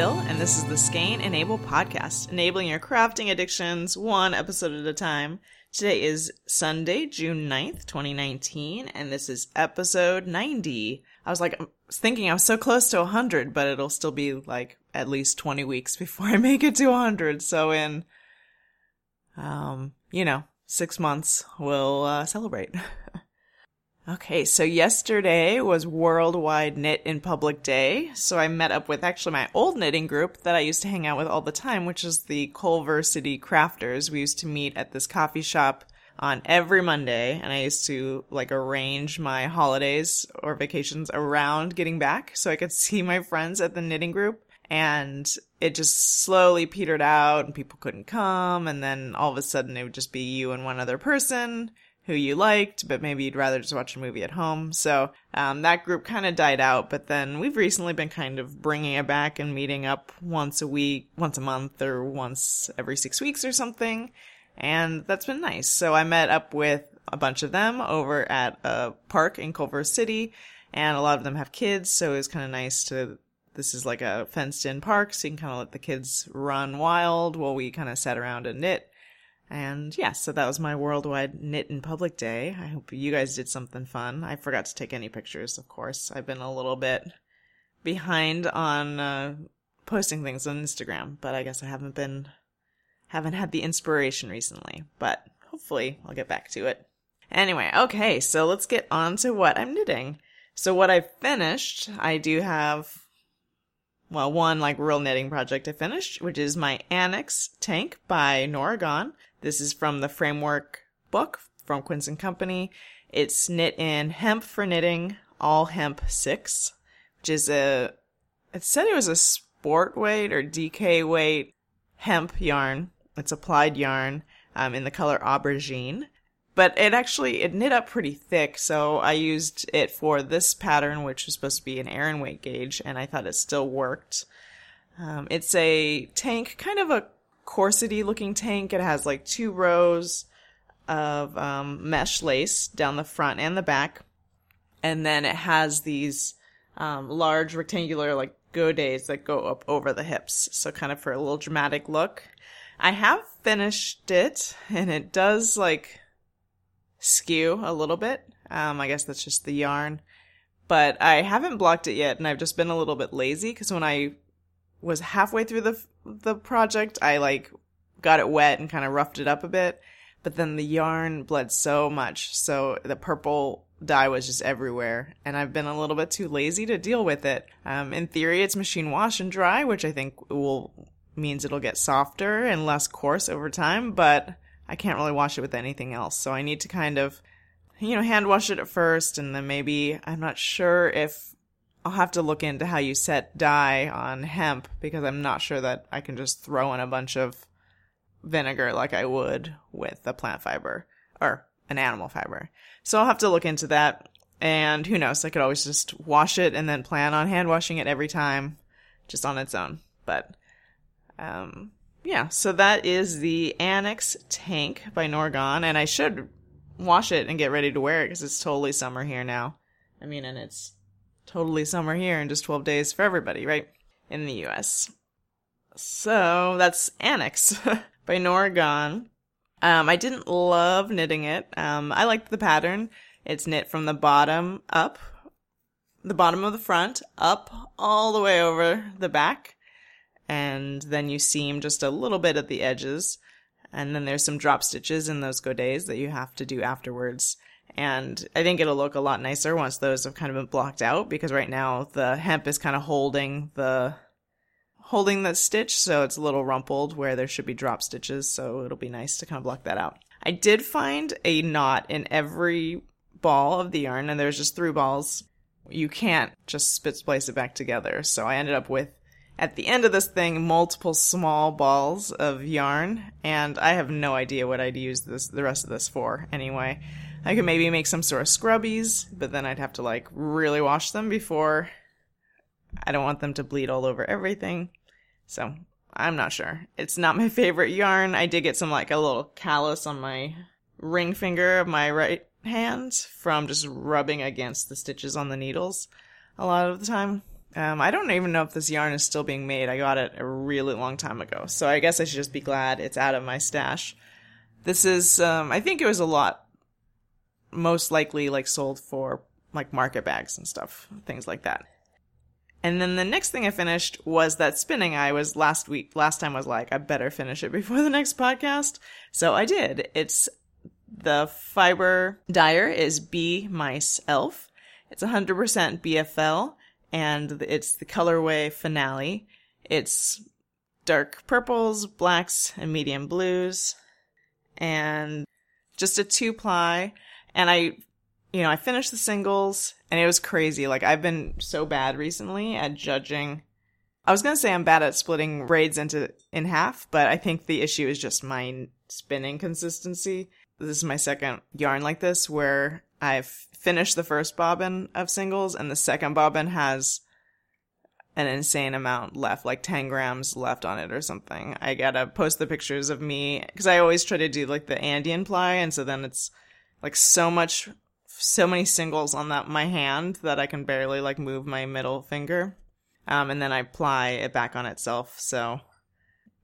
I'm and this is the Skein Enable podcast, enabling your crafting addictions one episode at a time. Today is Sunday, June 9th, 2019, and this is episode 90. I was like, I was thinking I was so close to 100, but it'll still be like at least 20 weeks before I make it to 100. So in, um, you know, six months, we'll uh, celebrate. Okay, so yesterday was Worldwide Knit in Public Day. So I met up with actually my old knitting group that I used to hang out with all the time, which is the Culver City Crafters. We used to meet at this coffee shop on every Monday, and I used to like arrange my holidays or vacations around getting back so I could see my friends at the knitting group. And it just slowly petered out and people couldn't come. And then all of a sudden it would just be you and one other person who you liked, but maybe you'd rather just watch a movie at home. So um, that group kind of died out, but then we've recently been kind of bringing it back and meeting up once a week, once a month, or once every six weeks or something. And that's been nice. So I met up with a bunch of them over at a park in Culver City, and a lot of them have kids, so it was kind of nice to. This is like a fenced in park, so you can kind of let the kids run wild while we kind of sat around and knit. And yeah, so that was my worldwide knit in public day. I hope you guys did something fun. I forgot to take any pictures, of course. I've been a little bit behind on uh, posting things on Instagram, but I guess I haven't been haven't had the inspiration recently, but hopefully I'll get back to it. Anyway, okay, so let's get on to what I'm knitting. So what I've finished, I do have well, one like real knitting project I finished, which is my Annex tank by Norah Gaughan. This is from the framework book from Quince and Company. It's knit in hemp for knitting, all hemp six, which is a, it said it was a sport weight or DK weight hemp yarn. It's applied yarn um, in the color aubergine. But it actually, it knit up pretty thick, so I used it for this pattern, which was supposed to be an Aran weight gauge, and I thought it still worked. Um, it's a tank, kind of a corsety looking tank. It has like two rows of um, mesh lace down the front and the back. And then it has these um, large rectangular like godets that go up over the hips. So kind of for a little dramatic look. I have finished it and it does like skew a little bit. Um, I guess that's just the yarn. But I haven't blocked it yet and I've just been a little bit lazy because when I was halfway through the the project, I like got it wet and kind of roughed it up a bit, but then the yarn bled so much, so the purple dye was just everywhere, and I've been a little bit too lazy to deal with it. Um, in theory, it's machine wash and dry, which I think will means it'll get softer and less coarse over time, but I can't really wash it with anything else, so I need to kind of you know, hand wash it at first, and then maybe I'm not sure if I'll have to look into how you set dye on hemp because I'm not sure that I can just throw in a bunch of vinegar like I would with a plant fiber or an animal fiber. So I'll have to look into that. And who knows, I could always just wash it and then plan on hand washing it every time just on its own. But, um, yeah, so that is the Annex Tank by Norah Gaughan. And I should wash it and get ready to wear it because it's totally summer here now. I mean, and it's totally summer here in just 12 days for everybody, right? In the US. So that's Annex by Norah Gaughan. Um, I didn't love knitting it. Um, I liked the pattern. It's knit from the bottom up, the bottom of the front, up all the way over the back. And then you seam just a little bit at the edges. And then there's some drop stitches in those godets that you have to do afterwards. And I think it'll look a lot nicer once those have kind of been blocked out because right now the hemp is kind of holding the holding the stitch so it's a little rumpled where there should be drop stitches so it'll be nice to kind of block that out. I did find a knot in every ball of the yarn and there's just three balls. You can't just spit splice it back together. So I ended up with at the end of this thing multiple small balls of yarn and I have no idea what I'd use this the rest of this for anyway. I could maybe make some sort of scrubbies, but then I'd have to like really wash them before. I don't want them to bleed all over everything. So I'm not sure. It's not my favorite yarn. I did get some like a little callus on my ring finger of my right hand from just rubbing against the stitches on the needles a lot of the time. Um, I don't even know if this yarn is still being made. I got it a really long time ago. So I guess I should just be glad it's out of my stash. This is, um, I think it was a lot, most likely like sold for like market bags and stuff, things like that. And then the next thing I finished was that spinning. I was last week, last time I was like, I better finish it before the next podcast. So I did. It's the fiber dyer is B Mice Elf. It's 100% BFL and it's the colorway finale. It's dark purples, blacks, and medium blues, and just a two ply. And I, you know, I finished the singles, and it was crazy. Like I've been so bad recently at judging. I was gonna say I'm bad at splitting braids into in half, but I think the issue is just my spinning consistency. This is my second yarn like this where I've finished the first bobbin of singles and the second bobbin has an insane amount left, like 10 grams left on it or something. I gotta post the pictures of me because I always try to do like the Andean ply, and so then it's like so much, so many singles on that my hand that I can barely like move my middle finger. Um, and then I ply it back on itself. So,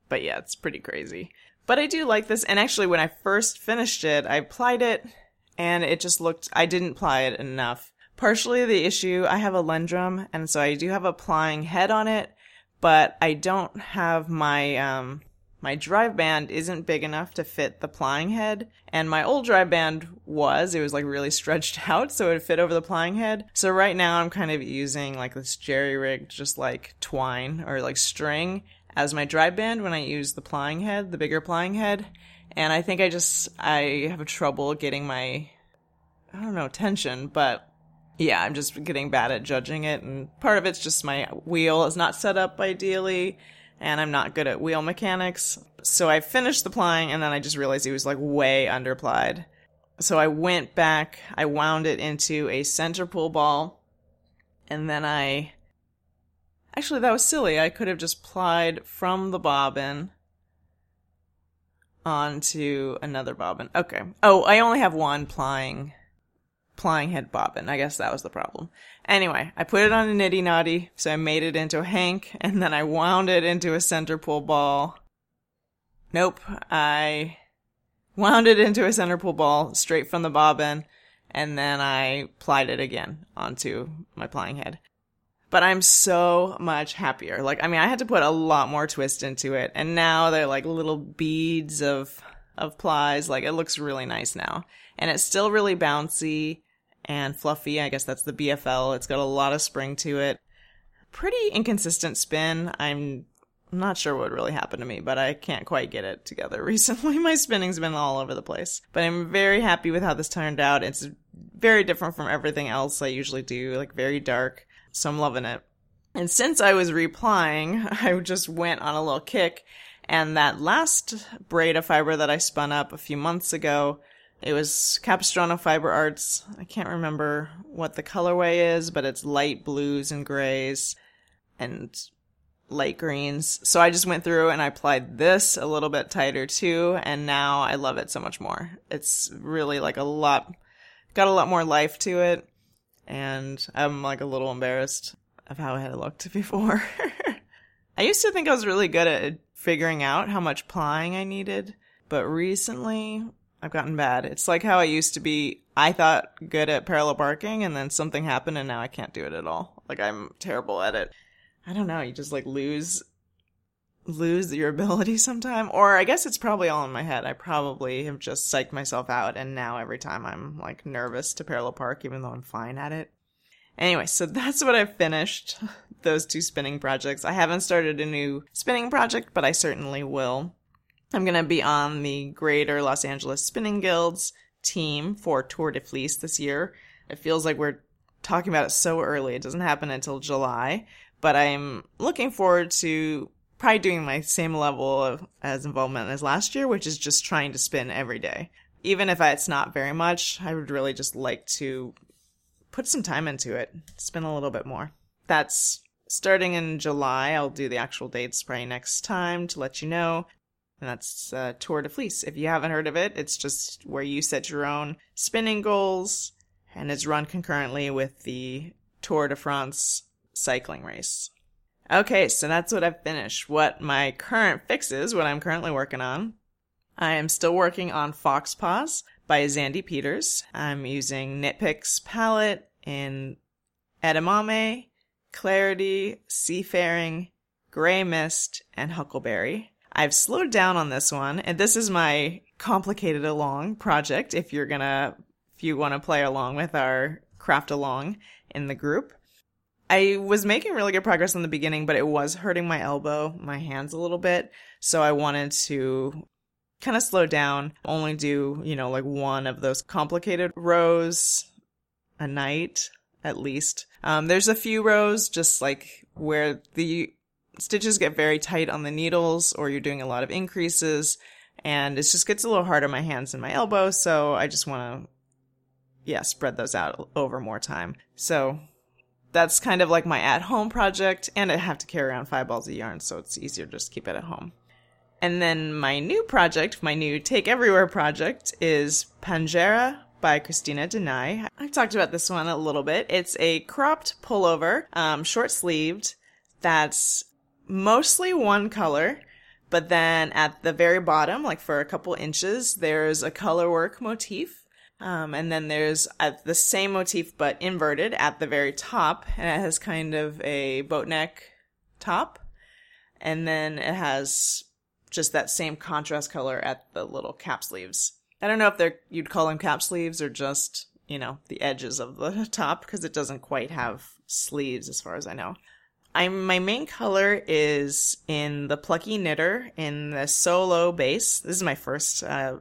but yeah, it's pretty crazy. But I do like this, and actually, when I first finished it, I plied it and it just looked, I didn't ply it enough. Partially the issue, I have a Lendrum, and so I do have a plying head on it, but I don't have my, um, my drive band isn't big enough to fit the plying head, and my old drive band was, it was like really stretched out, so it would fit over the plying head. So right now I'm kind of using like this jerry rigged, just like twine or like string as my drive band when I use the plying head, the bigger plying head and I think I just I have trouble getting my I don't know tension, but yeah, I'm just getting bad at judging it, and part of it's just my wheel is not set up ideally, and I'm not good at wheel mechanics. So I finished the plying, and then I just realized it was like way underplied. So I went back, I wound it into a center pull ball, and then I actually that was silly. I could have just plied from the bobbin onto another bobbin. Okay. Oh, I only have one plying plying head bobbin. I guess that was the problem. Anyway, I put it on a niddy noddy, so I made it into a hank, and then I wound it into a center pull ball. Nope, I wound it into a center pull ball straight from the bobbin, and then I plied it again onto my plying head but I'm so much happier. Like, I mean, I had to put a lot more twist into it, and now they're like little beads of of plies. Like, it looks really nice now, and it's still really bouncy and fluffy. I guess that's the BFL. It's got a lot of spring to it. Pretty inconsistent spin. I'm not sure what really happened to me, but I can't quite get it together recently. My spinning's been all over the place. But I'm very happy with how this turned out. It's very different from everything else I usually do, like very dark so I'm loving it. And since I was replying, I just went on a little kick. And that last braid of fiber that I spun up a few months ago, it was Capistrano Fiber Arts. I can't remember what the colorway is, but it's light blues and grays and light greens. So I just went through and I applied this a little bit tighter too, and now I love it so much more. It's really like a lot, got a lot more life to it and I'm like a little embarrassed of how it had looked before. I used to think I was really good at figuring out how much plying I needed, but recently I've gotten bad. It's like how I used to be. I thought good at parallel parking, and then something happened, and now I can't do it at all. Like I'm terrible at it. I don't know. You just like lose lose your ability sometime or i guess it's probably all in my head i probably have just psyched myself out and now every time i'm like nervous to parallel park even though i'm fine at it anyway so that's what i've finished those two spinning projects i haven't started a new spinning project but i certainly will i'm going to be on the greater los angeles spinning guilds team for tour de fleece this year it feels like we're talking about it so early it doesn't happen until july but i'm looking forward to probably doing my same level of as involvement as last year, which is just trying to spin every day. Even if it's not very much, I would really just like to put some time into it, spin a little bit more. That's starting in July. I'll do the actual dates probably next time to let you know. And that's uh, Tour de Fleece. If you haven't heard of it, it's just where you set your own spinning goals, and it's run concurrently with the Tour de France cycling race. Okay, so that's what I've finished. What my current fix is, what I'm currently working on. I am still working on Fox Paws by Xandy Peters. I'm using Knit Picks palette in Edamame, Clarity, Seafaring, Gray Mist, and Huckleberry. I've slowed down on this one, and this is my complicated along project if you're gonna, if you want to play along with our craft along in the group. I was making really good progress in the beginning, but it was hurting my elbow, my hands a little bit. So I wanted to kind of slow down, only do, you know, like one of those complicated rows a night at least. Um, there's a few rows just like where the stitches get very tight on the needles or you're doing a lot of increases and it just gets a little hard on my hands and my elbow. So I just want to, yeah, spread those out over more time. So that's kind of like my at home project and I have to carry around five balls of yarn. So it's easier to just keep it at home. And then my new project, my new Take Everywhere project is Pangera by Christina Denai. I've talked about this one a little bit. It's a cropped pullover, um, short sleeved, that's mostly one color. But then at the very bottom, like for a couple inches, there's a color work motif. Um, and then there's uh, the same motif but inverted at the very top, and it has kind of a boat neck top. And then it has just that same contrast color at the little cap sleeves. I don't know if they're you'd call them cap sleeves or just you know the edges of the top because it doesn't quite have sleeves as far as I know. I'm my main color is in the Plucky Knitter in the solo base. This is my first uh,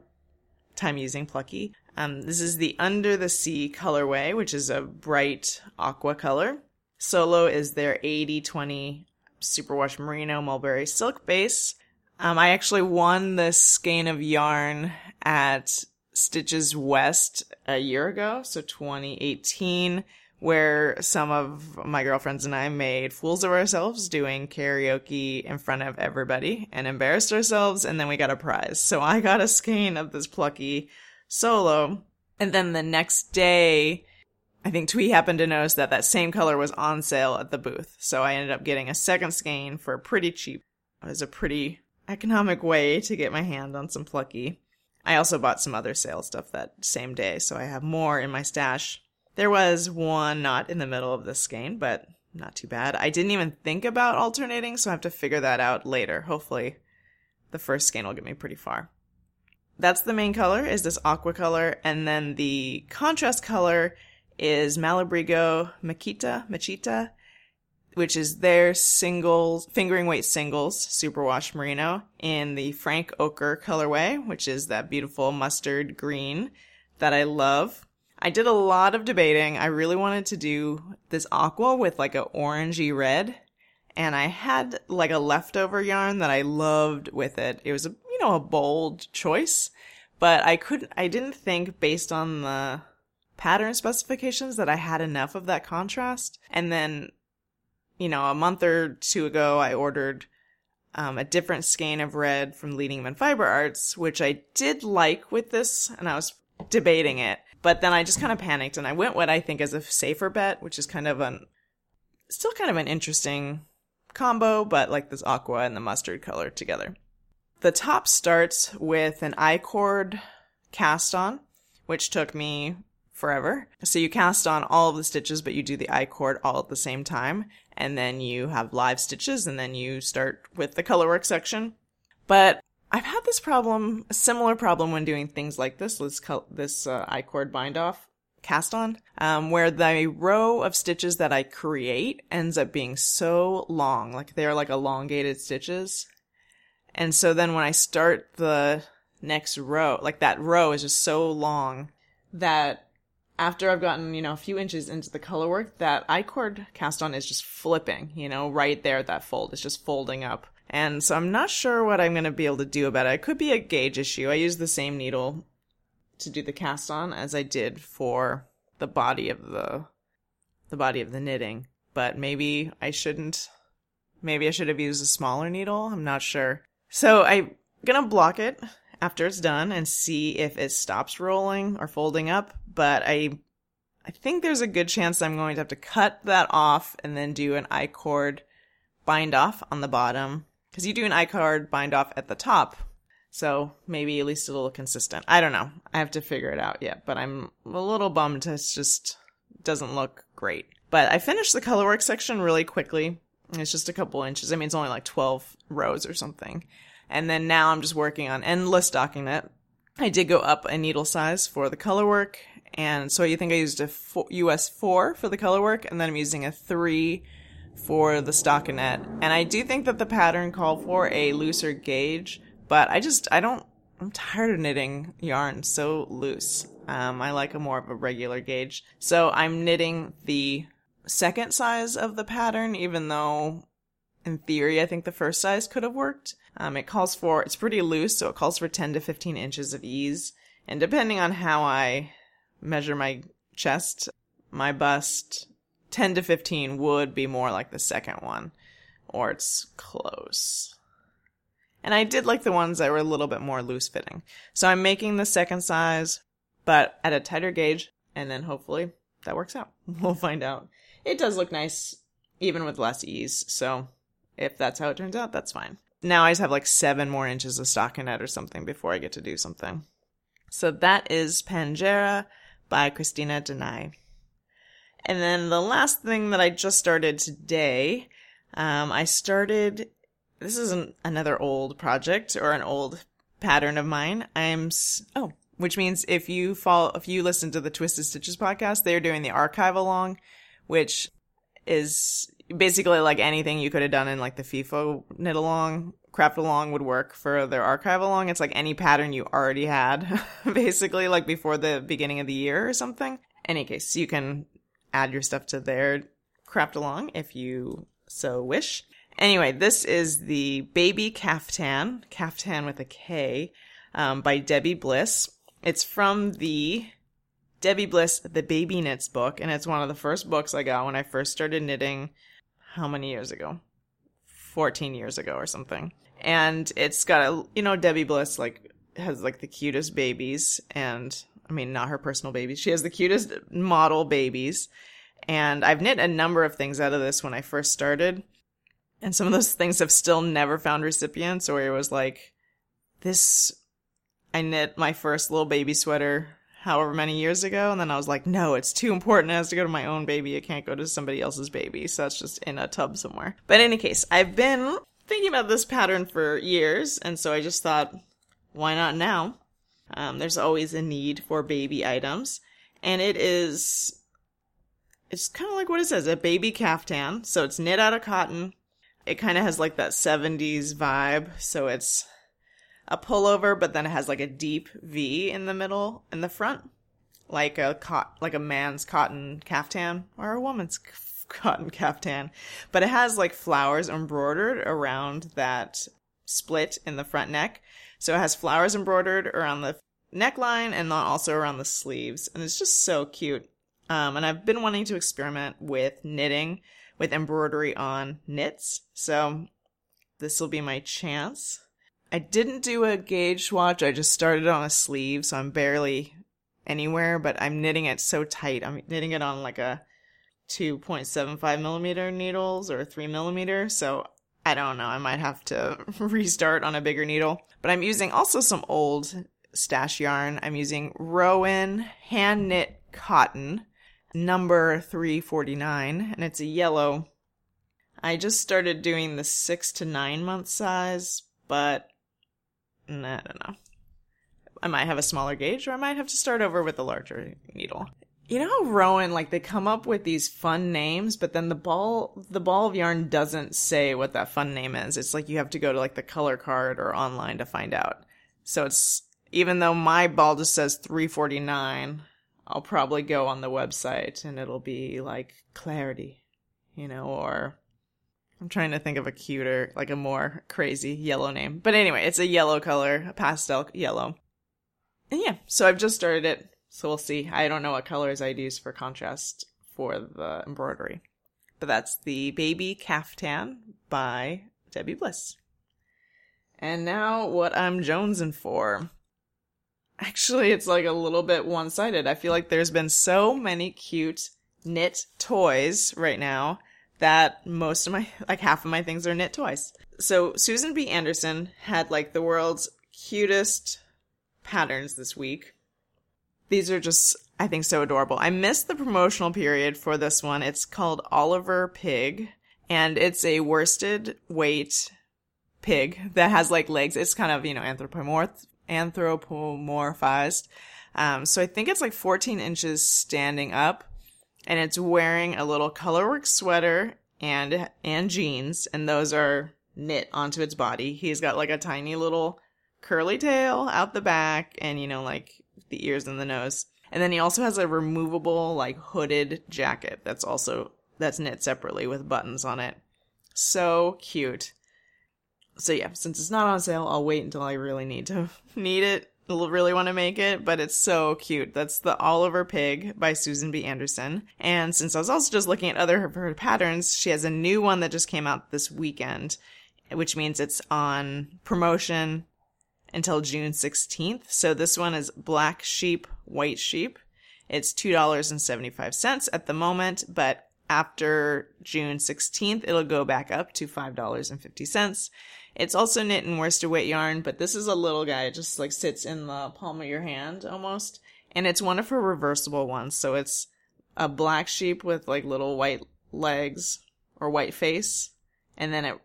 time using Plucky. Um, this is the Under the Sea colorway, which is a bright aqua color. Solo is their 80-20 superwash merino mulberry silk base. Um, I actually won this skein of yarn at Stitches West a year ago, so 2018, where some of my girlfriends and I made fools of ourselves doing karaoke in front of everybody and embarrassed ourselves, and then we got a prize. So I got a skein of this plucky solo, and then the next day, I think Twee happened to notice that that same color was on sale at the booth, so I ended up getting a second skein for pretty cheap. It was a pretty economic way to get my hand on some plucky. I also bought some other sale stuff that same day, so I have more in my stash. There was one knot in the middle of this skein, but not too bad. I didn't even think about alternating, so I have to figure that out later. Hopefully, the first skein will get me pretty far. That's the main color, is this aqua color, and then the contrast color is Malabrigo Makita, Machita, which is their singles, fingering weight singles, superwash merino in the Frank Ochre colorway, which is that beautiful mustard green that I love. I did a lot of debating. I really wanted to do this aqua with like an orangey red. And I had like a leftover yarn that I loved with it. It was a, you know, a bold choice, but I couldn't, I didn't think based on the pattern specifications that I had enough of that contrast. And then you know, a month or two ago, I ordered um, a different skein of red from Leading Man Fiber Arts, which I did like with this, and I was debating it. But then I just kind of panicked and I went what I think is a safer bet, which is kind of an, still kind of an interesting combo, but like this aqua and the mustard color together. The top starts with an I-cord cast on, which took me forever. So you cast on all of the stitches, but you do the I-cord all at the same time. And then you have live stitches and then you start with the colorwork section. But I've had this problem, a similar problem when doing things like this, this, this uh, I-cord bind off cast on, um, where the row of stitches that I create ends up being so long, like they're like elongated stitches. And so then when I start the next row, like that row is just so long that after I've gotten, you know, a few inches into the color work, that I-cord cast on is just flipping, you know, right there at that fold. It's just folding up. And so I'm not sure what I'm going to be able to do about it. It could be a gauge issue. I use the same needle to do the cast on as I did for the body of the the body of the knitting, but maybe I shouldn't maybe I should have used a smaller needle. I'm not sure. So I'm going to block it after it's done and see if it stops rolling or folding up but I I think there's a good chance I'm going to have to cut that off and then do an I-cord bind off on the bottom. Because you do an I-cord bind off at the top. So maybe at least a little consistent. I don't know. I have to figure it out yet, but I'm a little bummed. It just doesn't look great. But I finished the colorwork section really quickly. It's just a couple inches. I mean, it's only like 12 rows or something. And then now I'm just working on endless stockinette. I did go up a needle size for the colorwork. And so you think I used a four, US 4 for the colorwork, and then I'm using a 3 for the stockinette. And I do think that the pattern called for a looser gauge, but I just, I don't, I'm tired of knitting yarn so loose. Um, I like a more of a regular gauge. So I'm knitting the second size of the pattern, even though in theory I think the first size could have worked. Um, it calls for, it's pretty loose, so it calls for 10 to 15 inches of ease. And depending on how I measure my chest, my bust, 10 to 15 would be more like the second one, or it's close. And I did like the ones that were a little bit more loose fitting. So I'm making the second size, but at a tighter gauge, and then hopefully that works out. We'll find out. It does look nice, even with less ease, so if that's how it turns out, that's fine. Now I just have like seven more inches of stockinette or something before I get to do something. So that is Pangera by Christina Denai. And then the last thing that I just started today, um, I started, this is an, another old project or an old pattern of mine. I'm, oh, which means if you follow, if you listen to the Twisted Stitches podcast, they're doing the archive along, which is basically like anything you could have done in like the FIFO knit along, craft along would work for their archive along. It's like any pattern you already had, basically like before the beginning of the year or something. Any case, you can add your stuff to their craft along if you so wish. Anyway, this is the Baby Caftan, Caftan with a K, um, by Debbie Bliss. It's from the Debbie Bliss, the Baby Knits book, and it's one of the first books I got when I first started knitting. How many years ago? 14 years ago or something. And it's got a, you know, Debbie Bliss, like, has like the cutest babies, and I mean, not her personal babies. She has the cutest model babies. And I've knit a number of things out of this when I first started. And some of those things have still never found recipients, or it was like, this I knit my first little baby sweater however many years ago, and then I was like, no, it's too important. It has to go to my own baby. It can't go to somebody else's baby. So that's just in a tub somewhere. But in any case, I've been thinking about this pattern for years, and so I just thought, why not now? Um, there's always a need for baby items, and it is. It's kind of like what it says, a baby caftan. So it's knit out of cotton. It kind of has like that 70s vibe. So it's a pullover, but then it has like a deep V in the middle in the front, like a cot like a man's cotton caftan or a woman's cotton caftan. But it has like flowers embroidered around that split in the front neck. So it has flowers embroidered around the neckline and then also around the sleeves, and it's just so cute. Um, and I've been wanting to experiment with knitting with embroidery on knits, so this will be my chance. I didn't do a gauge swatch. I just started on a sleeve, so I'm barely anywhere, but I'm knitting it so tight. I'm knitting it on like a 2.75 millimeter needles or 3 millimeter. So I don't know. I might have to restart on a bigger needle. But I'm using also some old stash yarn. I'm using Rowan hand knit cotton number 349 and it's a yellow. I just started doing the 6 to 9 month size, but I don't know. I might have a smaller gauge, or I might have to start over with a larger needle. You know how Rowan, like they come up with these fun names, but then the ball, the ball of yarn doesn't say what that fun name is. It's like you have to go to like the color card or online to find out. So it's even though my ball just says 349, I'll probably go on the website and it'll be like clarity, you know, or I'm trying to think of a cuter, like a more crazy yellow name. But anyway, it's a yellow color, a pastel yellow. And yeah, so I've just started it. So we'll see. I don't know what colors I'd use for contrast for the embroidery. But that's the Baby Caftan by Debbie Bliss. And now what I'm jonesing for. Actually it's like a little bit one-sided. I feel like there's been so many cute knit toys right now that most of my like half of my things are knit toys. So Susan B. Anderson had like the world's cutest patterns this week. These are just I think so adorable. I missed the promotional period for this one. It's called Oliver Pig and it's a worsted weight pig that has like legs. It's kind of, you know, anthropomorph anthropomorphized. Um, so I think it's like 14 inches standing up and it's wearing a little colorwork sweater and, and jeans. And those are knit onto its body. He's got like a tiny little curly tail out the back and, you know, like the ears and the nose. And then he also has a removable, like hooded jacket that's also, that's knit separately with buttons on it. So cute so yeah, since it's not on sale, I'll wait until I really need to need it. Really want to make it, but it's so cute. That's the Oliver Pig by Susan B. Anderson. And since I was also just looking at other of her patterns, she has a new one that just came out this weekend, which means it's on promotion until June 16th. So this one is Black Sheep, White Sheep. It's $2.75 at the moment, but after June 16th, it'll go back up to $5.50. It's also knit in worsted weight yarn, but this is a little guy. It just like sits in the palm of your hand almost. And it's one of her reversible ones. So it's a black sheep with like little white legs or white face. And then it,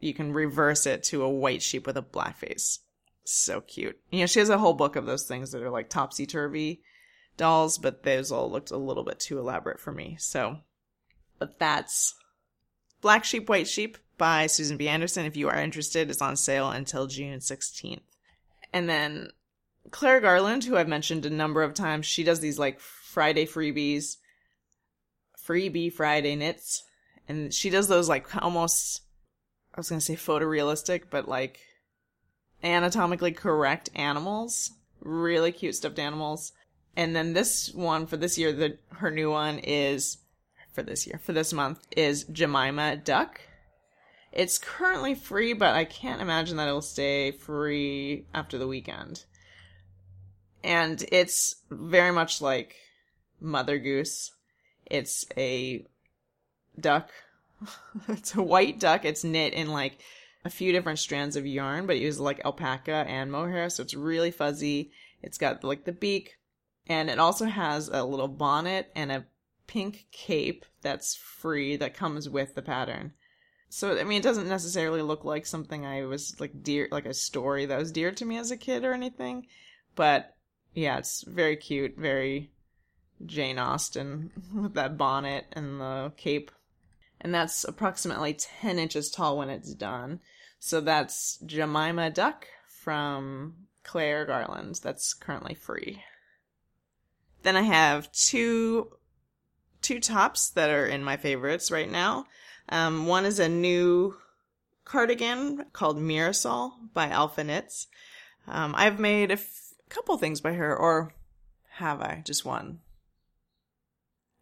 you can reverse it to a white sheep with a black face. So cute. You know, she has a whole book of those things that are like topsy turvy dolls, but those all looked a little bit too elaborate for me. So, but that's Black Sheep, White Sheep by Susan B. Anderson. If you are interested, it's on sale until June 16th. And then Claire Garland, who I've mentioned a number of times, she does these like Friday freebies, freebie Friday knits. And she does those like almost, I was going to say photorealistic, but like anatomically correct animals. Really cute stuffed animals. And then this one for this year, the her new one is for this year, for this month, is Jemima Duck. It's currently free, but I can't imagine that it'll stay free after the weekend. And it's very much like Mother Goose. It's a duck. it's a white duck. It's knit in like a few different strands of yarn, but it uses like alpaca and mohair, so it's really fuzzy. It's got like the beak, and it also has a little bonnet and a pink cape that's free that comes with the pattern. So I mean, it doesn't necessarily look like something I was like dear, like a story that was dear to me as a kid or anything, but yeah, it's very cute, very Jane Austen with that bonnet and the cape, and that's approximately ten inches tall when it's done. So that's Jemima Duck from Claire Garland. That's currently free. Then I have two two tops that are in my favorites right now. Um, one is a new cardigan called Mirasol by Alpha Knits. Um, I've made a f- couple things by her, or have I? Just one.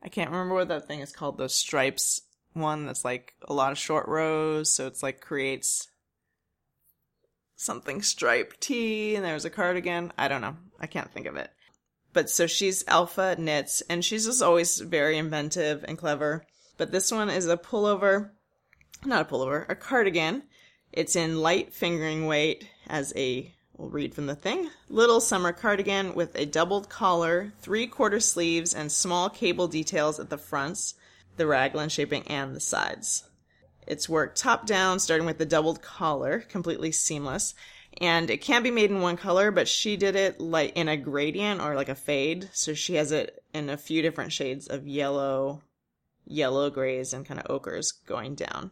I can't remember what that thing is called. Those stripes one that's like a lot of short rows, so it's like creates something striped tee, and there's a cardigan. I don't know. I can't think of it. But so she's Alpha Knits, and she's just always very inventive and clever. But this one is a pullover, not a pullover, a cardigan. It's in light fingering weight as a, we'll read from the thing, little summer cardigan with a doubled collar, three quarter sleeves, and small cable details at the fronts, the raglan shaping, and the sides. It's worked top down, starting with the doubled collar, completely seamless. And it can be made in one color, but she did it like in a gradient or like a fade. So she has it in a few different shades of yellow, yellow grays and kind of ochres going down.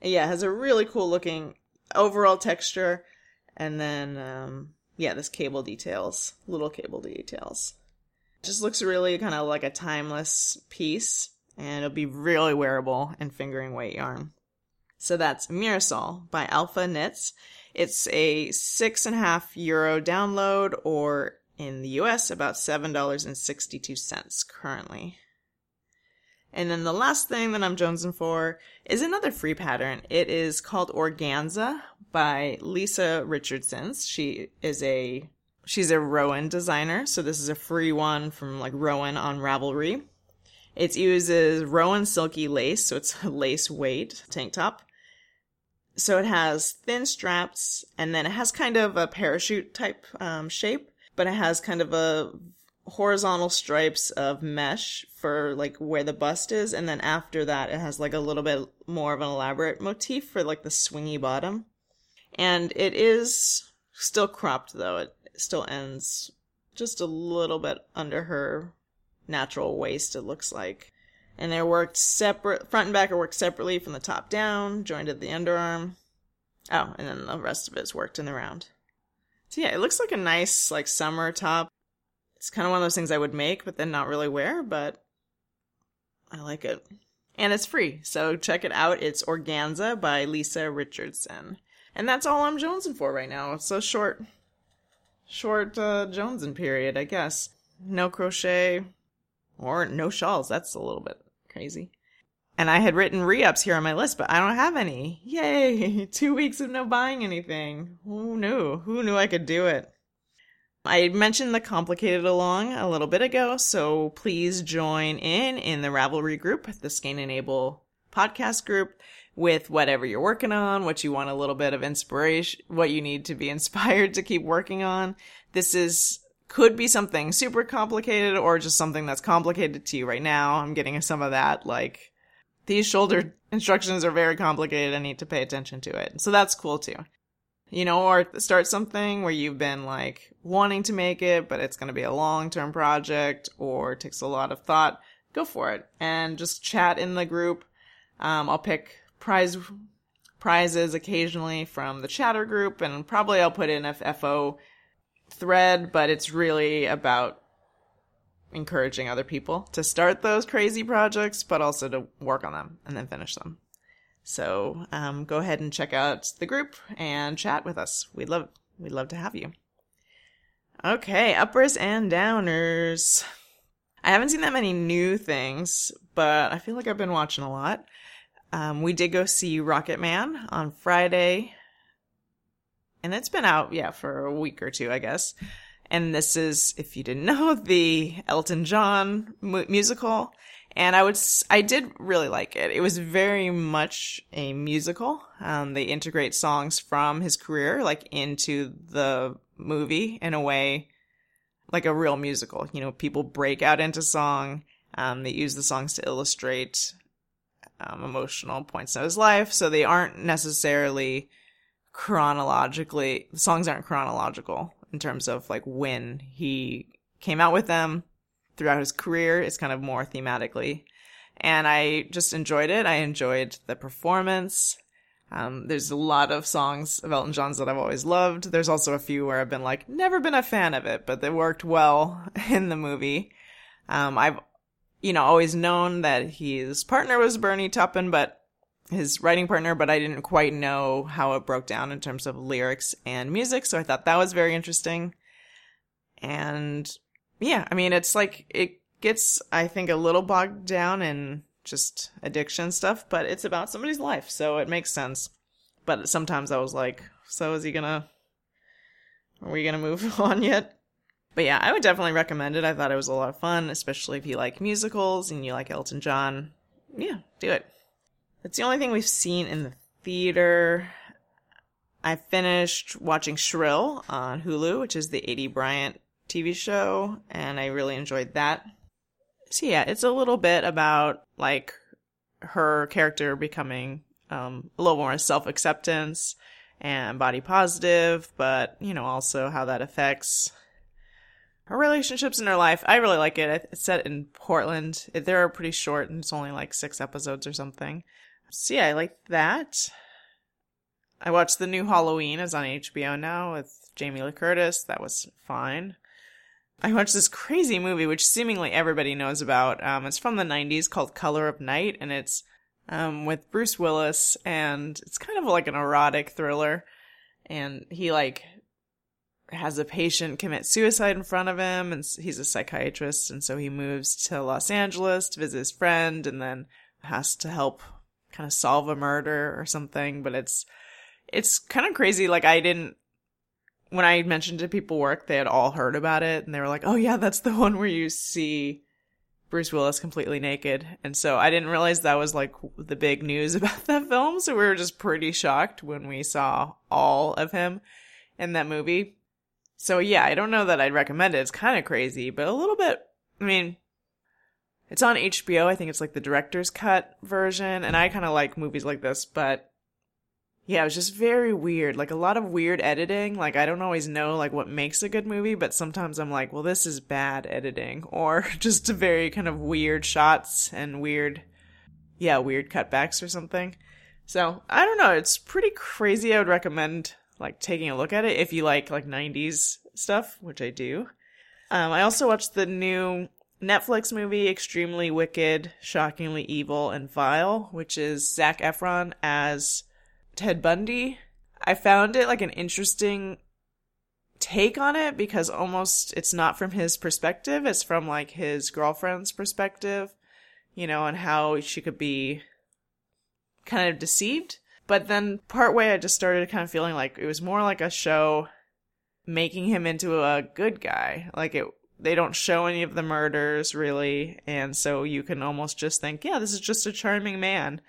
And yeah, it has a really cool looking overall texture. And then, um, yeah, this cable details, little cable details. Just looks really kind of like a timeless piece and it'll be really wearable in fingering weight yarn. So that's Mirasol by Alpha Knits. It's a six and a half euro download or in the US about $7.62 currently. And then the last thing that I'm jonesing for is another free pattern. It is called Organza by Lisa Richardsons. She is a She's a Rowan designer, so this is a free one from like Rowan on Ravelry. It uses Rowan silky lace, so it's a lace weight tank top. So it has thin straps, and then it has kind of a parachute type um, shape, but it has kind of a horizontal stripes of mesh for like where the bust is, and then after that, it has like a little bit more of an elaborate motif for like the swingy bottom. And it is still cropped though; it still ends just a little bit under her natural waist. It looks like and they're worked separate. Front and back are worked separately from the top down, joined at the underarm. Oh, and then the rest of it's worked in the round. So yeah, it looks like a nice like summer top. It's kind of one of those things I would make, but then not really wear. But I like it, and it's free. So check it out. It's Organza by Lisa Richardson, and that's all I'm jonesing for right now. It's so short, short uh, jonesing period, I guess. No crochet, or no shawls. That's a little bit crazy. And I had written re-ups here on my list, but I don't have any. Yay! Two weeks of no buying anything. Who knew? Who knew I could do it? I mentioned the complicated along a little bit ago, so please join in in the Ravelry group, the Skein Enable podcast group, with whatever you're working on, what you want a little bit of inspiration, what you need to be inspired to keep working on. This is could be something super complicated or just something that's complicated to you right now. I'm getting some of that. Like, these shoulder instructions are very complicated. I need to pay attention to it. So that's cool too. You know, or start something where you've been like wanting to make it, but it's going to be a long term project or takes a lot of thought. Go for it and just chat in the group. Um, I'll pick prize prizes occasionally from the chatter group and probably I'll put in a FO thread, but it's really about encouraging other people to start those crazy projects, but also to work on them and then finish them. So um, go ahead and check out the group and chat with us. We'd love we'd love to have you. Okay, uppers and downers. I haven't seen that many new things, but I feel like I've been watching a lot. Um, we did go see Rocket Man on Friday and it's been out, yeah, for a week or two, I guess. And this is, if you didn't know, the Elton John mu- musical. And I would, I did really like it. It was very much a musical. Um, they integrate songs from his career, like, into the movie in a way, like a real musical. You know, people break out into song. Um, they use the songs to illustrate, um, emotional points in his life. So they aren't necessarily, chronologically the songs aren't chronological in terms of like when he came out with them throughout his career it's kind of more thematically and i just enjoyed it i enjoyed the performance um, there's a lot of songs of elton john's that i've always loved there's also a few where i've been like never been a fan of it but they worked well in the movie um, i've you know always known that his partner was bernie taupin but his writing partner, but I didn't quite know how it broke down in terms of lyrics and music. So I thought that was very interesting. And yeah, I mean, it's like, it gets, I think, a little bogged down in just addiction stuff, but it's about somebody's life. So it makes sense. But sometimes I was like, so is he gonna, are we gonna move on yet? But yeah, I would definitely recommend it. I thought it was a lot of fun, especially if you like musicals and you like Elton John. Yeah, do it. That's the only thing we've seen in the theater. I finished watching Shrill on Hulu, which is the Aidy Bryant TV show, and I really enjoyed that. So yeah, it's a little bit about like her character becoming um, a little more self acceptance and body positive, but you know also how that affects her relationships in her life. I really like it. It's set in Portland. They're pretty short, and it's only like six episodes or something. So yeah, I like that. I watched the new Halloween is on HBO now with Jamie Lee Curtis. That was fine. I watched this crazy movie which seemingly everybody knows about. Um, it's from the '90s called Color of Night, and it's um, with Bruce Willis, and it's kind of like an erotic thriller. And he like has a patient commit suicide in front of him, and he's a psychiatrist, and so he moves to Los Angeles to visit his friend, and then has to help kind of solve a murder or something, but it's it's kind of crazy. Like I didn't when I mentioned to people work, they had all heard about it and they were like, "Oh yeah, that's the one where you see Bruce Willis completely naked." And so I didn't realize that was like the big news about that film, so we were just pretty shocked when we saw all of him in that movie. So yeah, I don't know that I'd recommend it. It's kind of crazy, but a little bit I mean, it's on HBO. I think it's like the director's cut version, and I kind of like movies like this, but yeah, it was just very weird. Like a lot of weird editing. Like I don't always know like what makes a good movie, but sometimes I'm like, well, this is bad editing, or just very kind of weird shots and weird, yeah, weird cutbacks or something. So I don't know. It's pretty crazy. I would recommend like taking a look at it if you like like 90s stuff, which I do. Um, I also watched the new Netflix movie Extremely Wicked, Shockingly Evil, and Vile, which is Zac Efron as Ted Bundy. I found it like an interesting take on it because almost it's not from his perspective, it's from like his girlfriend's perspective, you know, and how she could be kind of deceived. But then partway I just started kind of feeling like it was more like a show making him into a good guy. Like it they don't show any of the murders really, and so you can almost just think, yeah, this is just a charming man.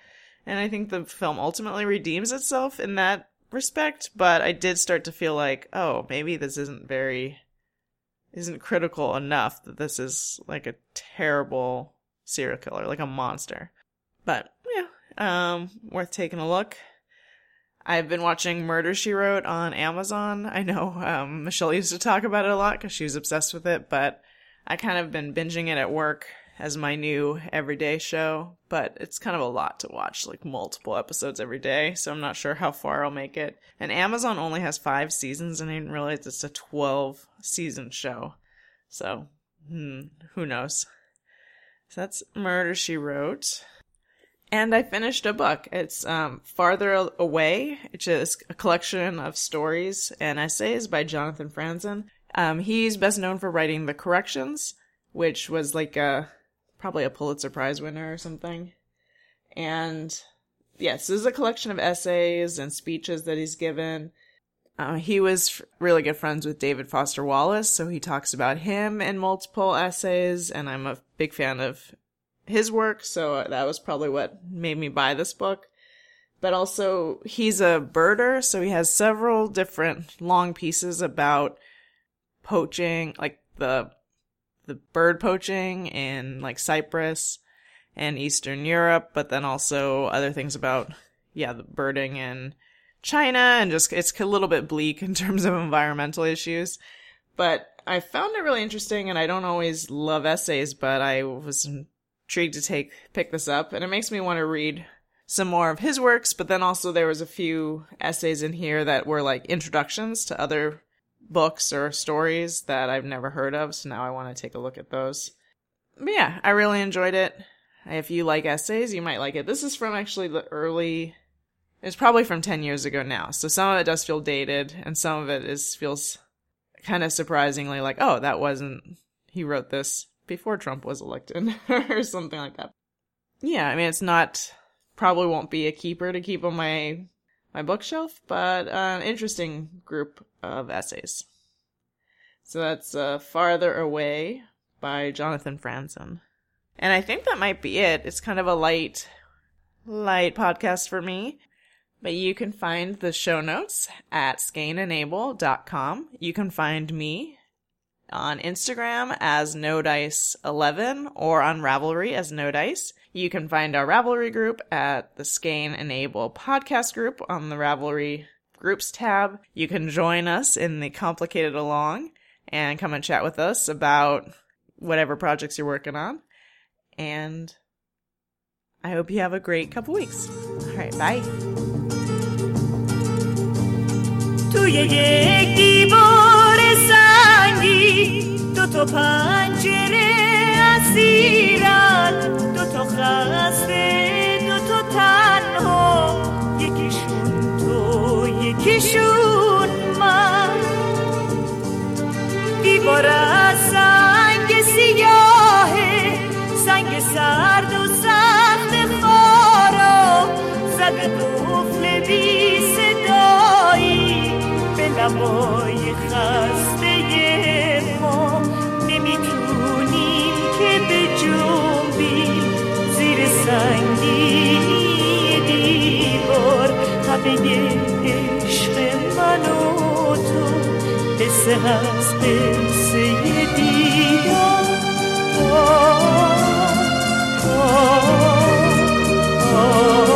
And I think the film ultimately redeems itself in that respect, but I did start to feel like, oh, maybe this isn't very isn't critical enough that this is like a terrible serial killer, like a monster. But yeah, um worth taking a look. I've been watching Murder She Wrote on Amazon. I know um, Michelle used to talk about it a lot because she was obsessed with it, but I kind of been binging it at work as my new everyday show, but it's kind of a lot to watch, like multiple episodes every day, so I'm not sure how far I'll make it. And Amazon only has five seasons, and I didn't realize it's a 12 season show. So, hmm, who knows? So that's Murder She Wrote. And I finished a book. It's um, Farther Away, which is a collection of stories and essays by Jonathan Franzen. Um, he's best known for writing The Corrections, which was like a probably a Pulitzer Prize winner or something. And yes, this is a collection of essays and speeches that he's given. Uh, he was really good friends with David Foster Wallace, so he talks about him in multiple essays, and I'm a big fan of his work, so that was probably what made me buy this book. But also, he's a birder, so he has several different long pieces about poaching, like the the bird poaching in like Cyprus and Eastern Europe, but then also other things about yeah, the birding in China and just it's a little bit bleak in terms of environmental issues. But I found it really interesting and I don't always love essays, but I was intrigued to take pick this up and it makes me want to read some more of his works, but then also there was a few essays in here that were like introductions to other books or stories that I've never heard of, so now I want to take a look at those. But yeah, I really enjoyed it. If you like essays, you might like it. This is from actually the early it's probably from 10 years ago now. So some of it does feel dated and some of it is feels kind of surprisingly like, "Oh, that wasn't he wrote this before Trump was elected or something like that." Yeah, I mean it's not probably won't be a keeper to keep on my my bookshelf, but an interesting group of essays. So that's uh, Farther Away by Jonathan Franzen. And I think that might be it. It's kind of a light, light podcast for me. But you can find the show notes at skaneandabel.com. You can find me on Instagram as NoDice11 or on Ravelry as NoDice. You can find our Ravelry group at the Skane Enable podcast group on the Ravelry groups tab. You can join us in the Complicated Along and come and chat with us about whatever projects you're working on. And I hope you have a great couple weeks. All right, bye. تا پنجره اسیرن دو تا خسته دو تا تنها. یکیشون تو یکیشون من. دیوار از سنگ سیاهه سنگ سرد و سخت خارا. زده قفل بی صدایی به هوای خسته ما. سنگینی دیوار همه عشق من و تو قصه هست قصه دیدار. آه آه آه.